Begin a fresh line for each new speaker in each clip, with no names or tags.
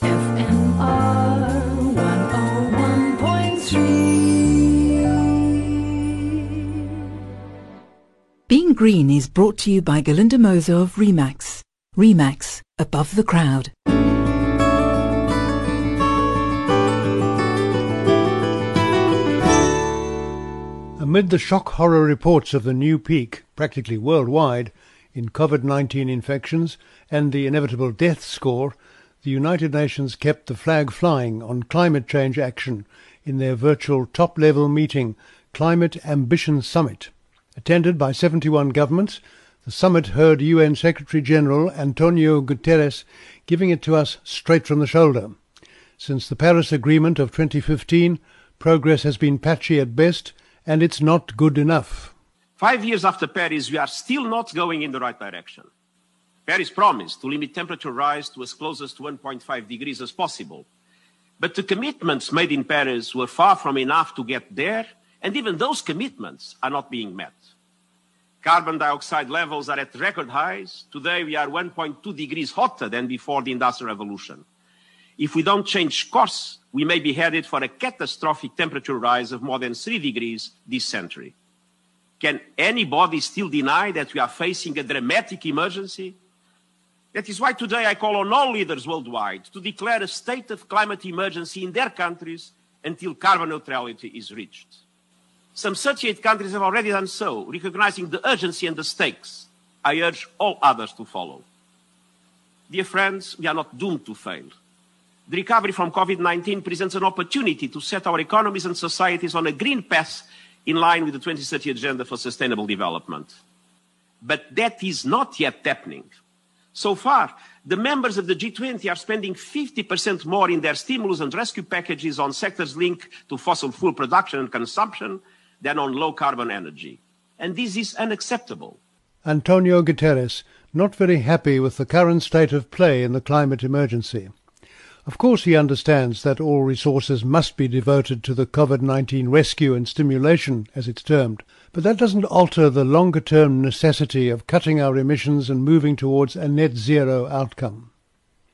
101.3.
Being Green is brought to you by Galinda Moser of Remax. Remax, above the crowd.
Amid the shock horror reports of the new peak, practically worldwide, in COVID-19 infections and the inevitable death score, the United Nations kept the flag flying on climate change action in their virtual top-level meeting, Climate Ambition Summit. Attended by 71 governments, the summit heard UN Secretary-General Antonio Guterres giving it to us straight from the shoulder. Since the Paris Agreement of 2015, progress has been patchy at best, and it's not good enough.
Five years after Paris, we are still not going in the right direction. Paris promised to limit temperature rise to as close as to 1.5 degrees as possible. But the commitments made in Paris were far from enough to get there, and even those commitments are not being met. Carbon dioxide levels are at record highs. Today, we are 1.2 degrees hotter than before the Industrial Revolution. If we don't change course, we may be headed for a catastrophic temperature rise of more than 3 degrees this century. Can anybody still deny that we are facing a dramatic emergency? That is why today I call on all leaders worldwide to declare a state of climate emergency in their countries until carbon neutrality is reached. Some 38 countries have already done so, recognizing the urgency and the stakes. I urge all others to follow. Dear friends, we are not doomed to fail. The recovery from COVID-19 presents an opportunity to set our economies and societies on a green path in line with the 2030 Agenda for Sustainable Development. But that is not yet happening. So far, the members of the G20 are spending 50% more in their stimulus and rescue packages on sectors linked to fossil fuel production and consumption than on low carbon energy. And this is unacceptable.
Antonio Guterres, not very happy with the current state of play in the climate emergency. Of course, he understands that all resources must be devoted to the COVID-19 rescue and stimulation, as it's termed. But that doesn't alter the longer-term necessity of cutting our emissions and moving towards a net zero outcome.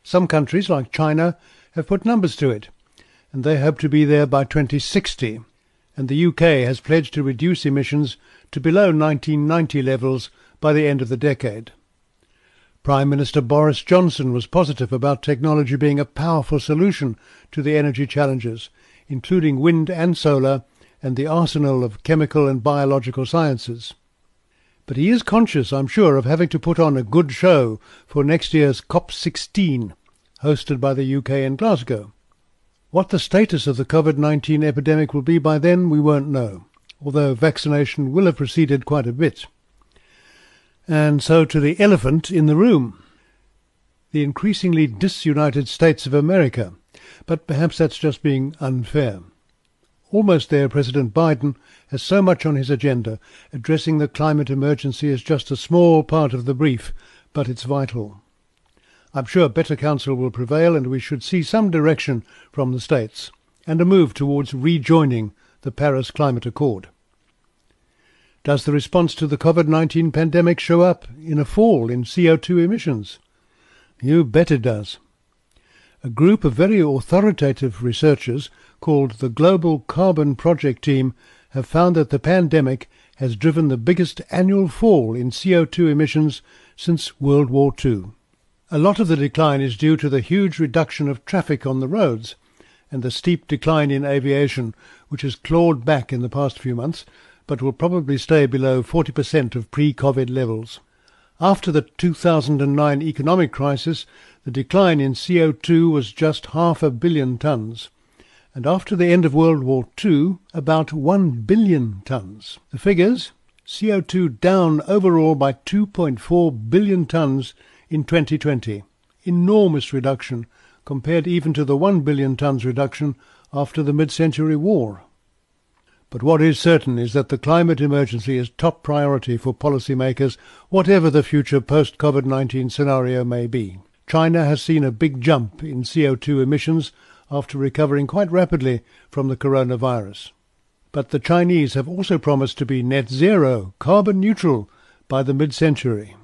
Some countries, like China, have put numbers to it, and they hope to be there by 2060. And the UK has pledged to reduce emissions to below 1990 levels by the end of the decade. Prime Minister Boris Johnson was positive about technology being a powerful solution to the energy challenges, including wind and solar and the arsenal of chemical and biological sciences. But he is conscious, I'm sure, of having to put on a good show for next year's COP16, hosted by the UK in Glasgow. What the status of the COVID-19 epidemic will be by then, we won't know, although vaccination will have proceeded quite a bit. And so to the elephant in the room. The increasingly disunited States of America. But perhaps that's just being unfair. Almost there, President Biden has so much on his agenda. Addressing the climate emergency is just a small part of the brief, but it's vital. I'm sure better counsel will prevail and we should see some direction from the states and a move towards rejoining the Paris Climate Accord. Does the response to the COVID-19 pandemic show up in a fall in CO2 emissions? You bet it does. A group of very authoritative researchers called the Global Carbon Project Team have found that the pandemic has driven the biggest annual fall in CO2 emissions since World War II. A lot of the decline is due to the huge reduction of traffic on the roads and the steep decline in aviation, which has clawed back in the past few months, but will probably stay below 40% of pre-COVID levels. After the 2009 economic crisis, the decline in CO2 was just half a billion tons. And after the end of World War II, about 1 billion tons. The figures? CO2 down overall by 2.4 billion tons in 2020. Enormous reduction compared even to the 1 billion tons reduction after the mid-century war. But what is certain is that the climate emergency is top priority for policymakers, whatever the future post-COVID-19 scenario may be. China has seen a big jump in CO2 emissions after recovering quite rapidly from the coronavirus. But the Chinese have also promised to be net zero, carbon neutral, by the mid-century.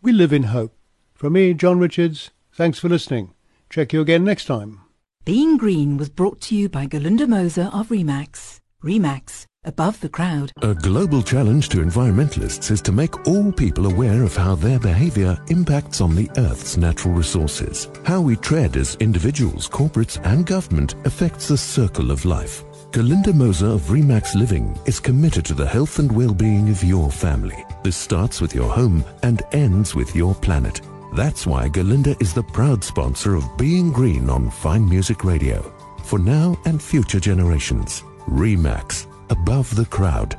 We live in hope. From me, John Richards, thanks for listening. Check you again next time.
Being Green was brought to you by Galinda Moser of Remax. Remax, above the crowd.
A global challenge to environmentalists is to make all people aware of how their behavior impacts on the Earth's natural resources. How we tread as individuals, corporates and government affects the circle of life. Galinda Moser of Remax Living is committed to the health and well-being of your family. This starts with your home and ends with your planet. That's why Galinda is the proud sponsor of Being Green on Fine Music Radio. For now and future generations. Remax, above the crowd.